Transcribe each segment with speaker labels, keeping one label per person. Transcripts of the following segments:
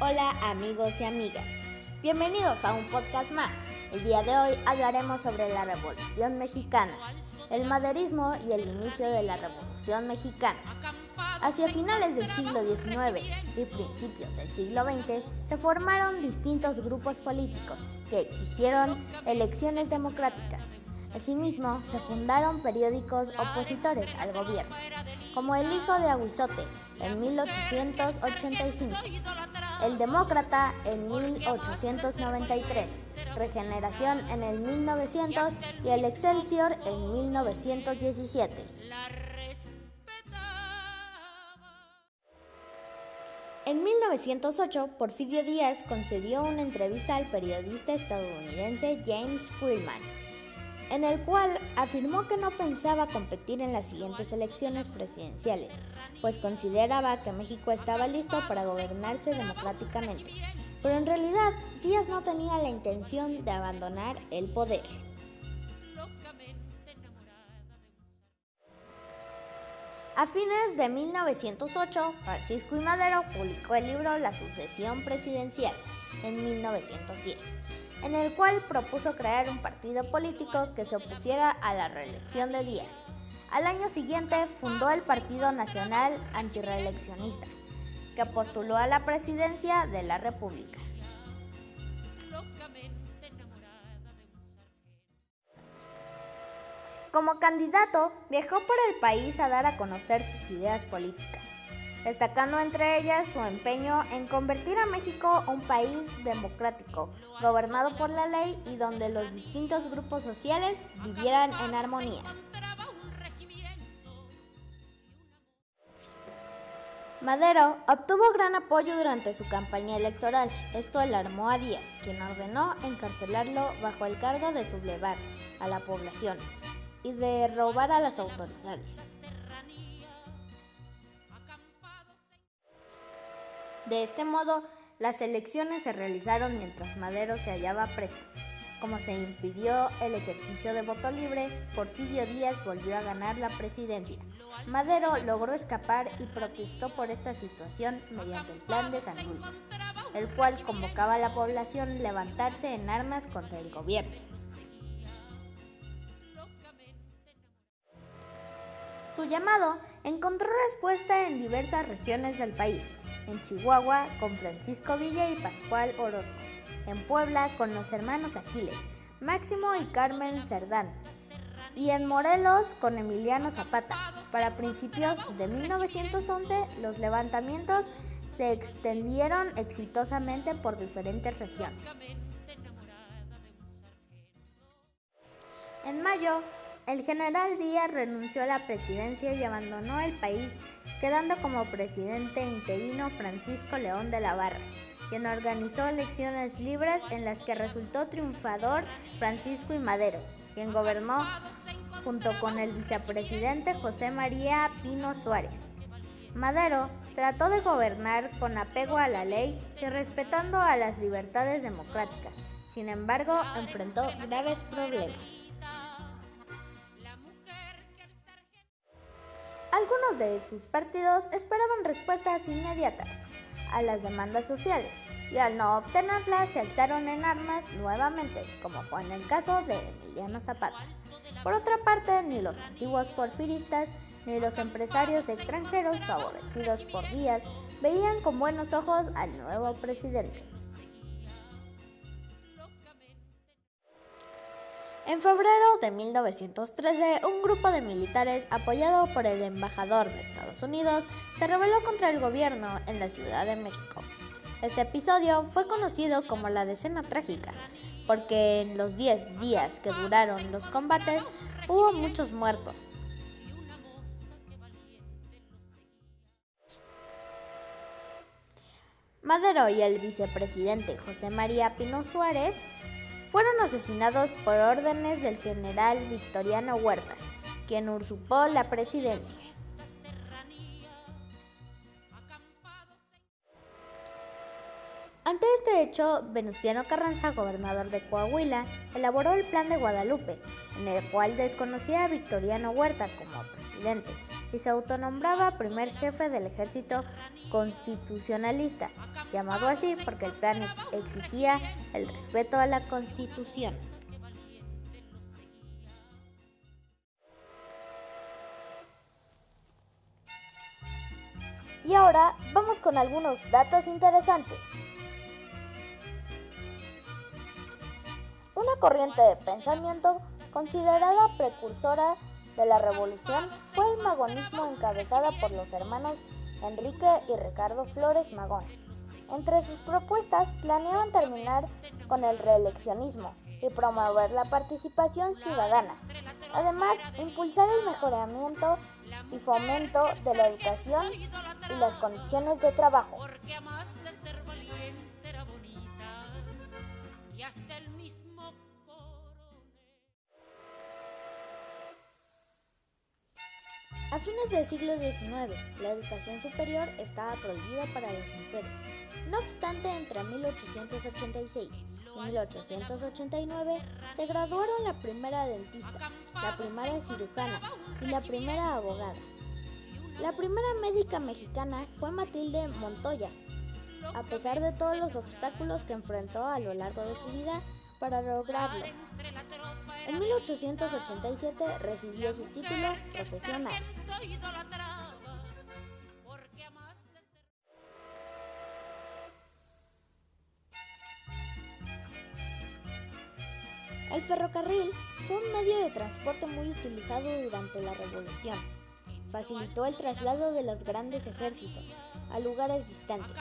Speaker 1: Hola amigos y amigas, bienvenidos a un podcast más. El día de hoy hablaremos sobre la Revolución Mexicana, el maderismo y el inicio de la Revolución Mexicana. Hacia finales del siglo XIX y principios del siglo XX se formaron distintos grupos políticos que exigieron elecciones democráticas Asimismo, se fundaron periódicos opositores al gobierno, como El Hijo de Aguizote en 1885, El Demócrata en 1893, Regeneración en el 1900 y El Excelsior en 1917. En 1908, Porfirio Díaz concedió una entrevista al periodista estadounidense James Freeman en el cual afirmó que no pensaba competir en las siguientes elecciones presidenciales, pues consideraba que México estaba listo para gobernarse democráticamente. Pero en realidad, Díaz no tenía la intención de abandonar el poder. A fines de 1908, Francisco I. Madero publicó el libro La sucesión presidencial en 1910 en el cual propuso crear un partido político que se opusiera a la reelección de Díaz. Al año siguiente fundó el Partido Nacional Antireeleccionista, que postuló a la presidencia de la República. Como candidato, viajó por el país a dar a conocer sus ideas políticas destacando entre ellas su empeño en convertir a México un país democrático, gobernado por la ley y donde los distintos grupos sociales vivieran en armonía. Madero obtuvo gran apoyo durante su campaña electoral. Esto alarmó a Díaz, quien ordenó encarcelarlo bajo el cargo de sublevar a la población y de robar a las autoridades. De este modo, las elecciones se realizaron mientras Madero se hallaba preso. Como se impidió el ejercicio de voto libre, Porfirio Díaz volvió a ganar la presidencia. Madero logró escapar y protestó por esta situación mediante el Plan de San Luis, el cual convocaba a la población a levantarse en armas contra el gobierno. Su llamado encontró respuesta en diversas regiones del país, en Chihuahua con Francisco Villa y Pascual Orozco, en Puebla con los hermanos Aquiles, Máximo y Carmen Cerdán, y en Morelos con Emiliano Zapata. Para principios de 1911, los levantamientos se extendieron exitosamente por diferentes regiones. En mayo, el general Díaz renunció a la presidencia y abandonó el país, quedando como presidente interino Francisco León de la Barra, quien organizó elecciones libres en las que resultó triunfador Francisco y Madero, quien gobernó junto con el vicepresidente José María Pino Suárez. Madero trató de gobernar con apego a la ley y respetando a las libertades democráticas. Sin embargo, enfrentó graves problemas. Algunos de sus partidos esperaban respuestas inmediatas a las demandas sociales y al no obtenerlas se alzaron en armas nuevamente, como fue en el caso de Emiliano Zapata. Por otra parte, ni los antiguos porfiristas ni los empresarios extranjeros favorecidos por Díaz veían con buenos ojos al nuevo presidente. En febrero de 1913, un grupo de militares apoyado por el embajador de Estados Unidos se rebeló contra el gobierno en la Ciudad de México. Este episodio fue conocido como la Decena Trágica, porque en los 10 días que duraron los combates hubo muchos muertos. Madero y el vicepresidente José María Pino Suárez fueron asesinados por órdenes del general Victoriano Huerta, quien usurpó la presidencia. Ante este hecho, Venustiano Carranza, gobernador de Coahuila, elaboró el Plan de Guadalupe, en el cual desconocía a Victoriano Huerta como presidente y se autonombraba primer jefe del ejército constitucionalista, llamado así porque el plan exigía el respeto a la constitución. Y ahora vamos con algunos datos interesantes. Una corriente de pensamiento considerada precursora de la revolución fue el magonismo encabezada por los hermanos Enrique y Ricardo Flores Magón. Entre sus propuestas planeaban terminar con el reeleccionismo y promover la participación ciudadana. Además, impulsar el mejoramiento y fomento de la educación y las condiciones de trabajo. A fines del siglo XIX, la educación superior estaba prohibida para las mujeres. No obstante, entre 1886 y 1889 se graduaron la primera dentista, la primera cirujana y la primera abogada. La primera médica mexicana fue Matilde Montoya. A pesar de todos los obstáculos que enfrentó a lo largo de su vida, para lograrlo. En 1887 recibió su título profesional. El ferrocarril fue un medio de transporte muy utilizado durante la Revolución. Facilitó el traslado de los grandes ejércitos a lugares distantes.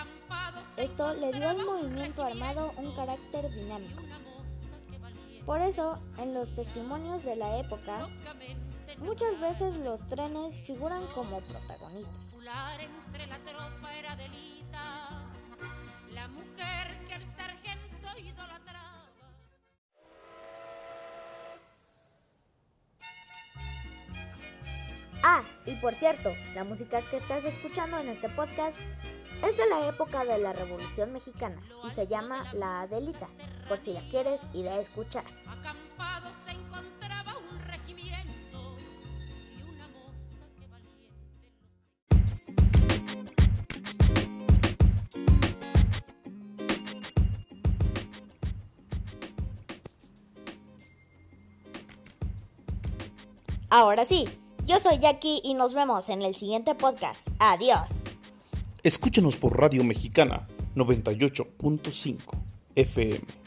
Speaker 1: Esto le dio al movimiento armado un carácter dinámico. Por eso, en los testimonios de la época, muchas veces los trenes figuran como protagonistas. Ah, y por cierto, la música que estás escuchando en este podcast es de la época de la Revolución Mexicana y se llama La Adelita, por si la quieres ir a escuchar. Ahora sí, yo soy Jackie y nos vemos en el siguiente podcast. Adiós.
Speaker 2: Escúchanos por Radio Mexicana 98.5 FM.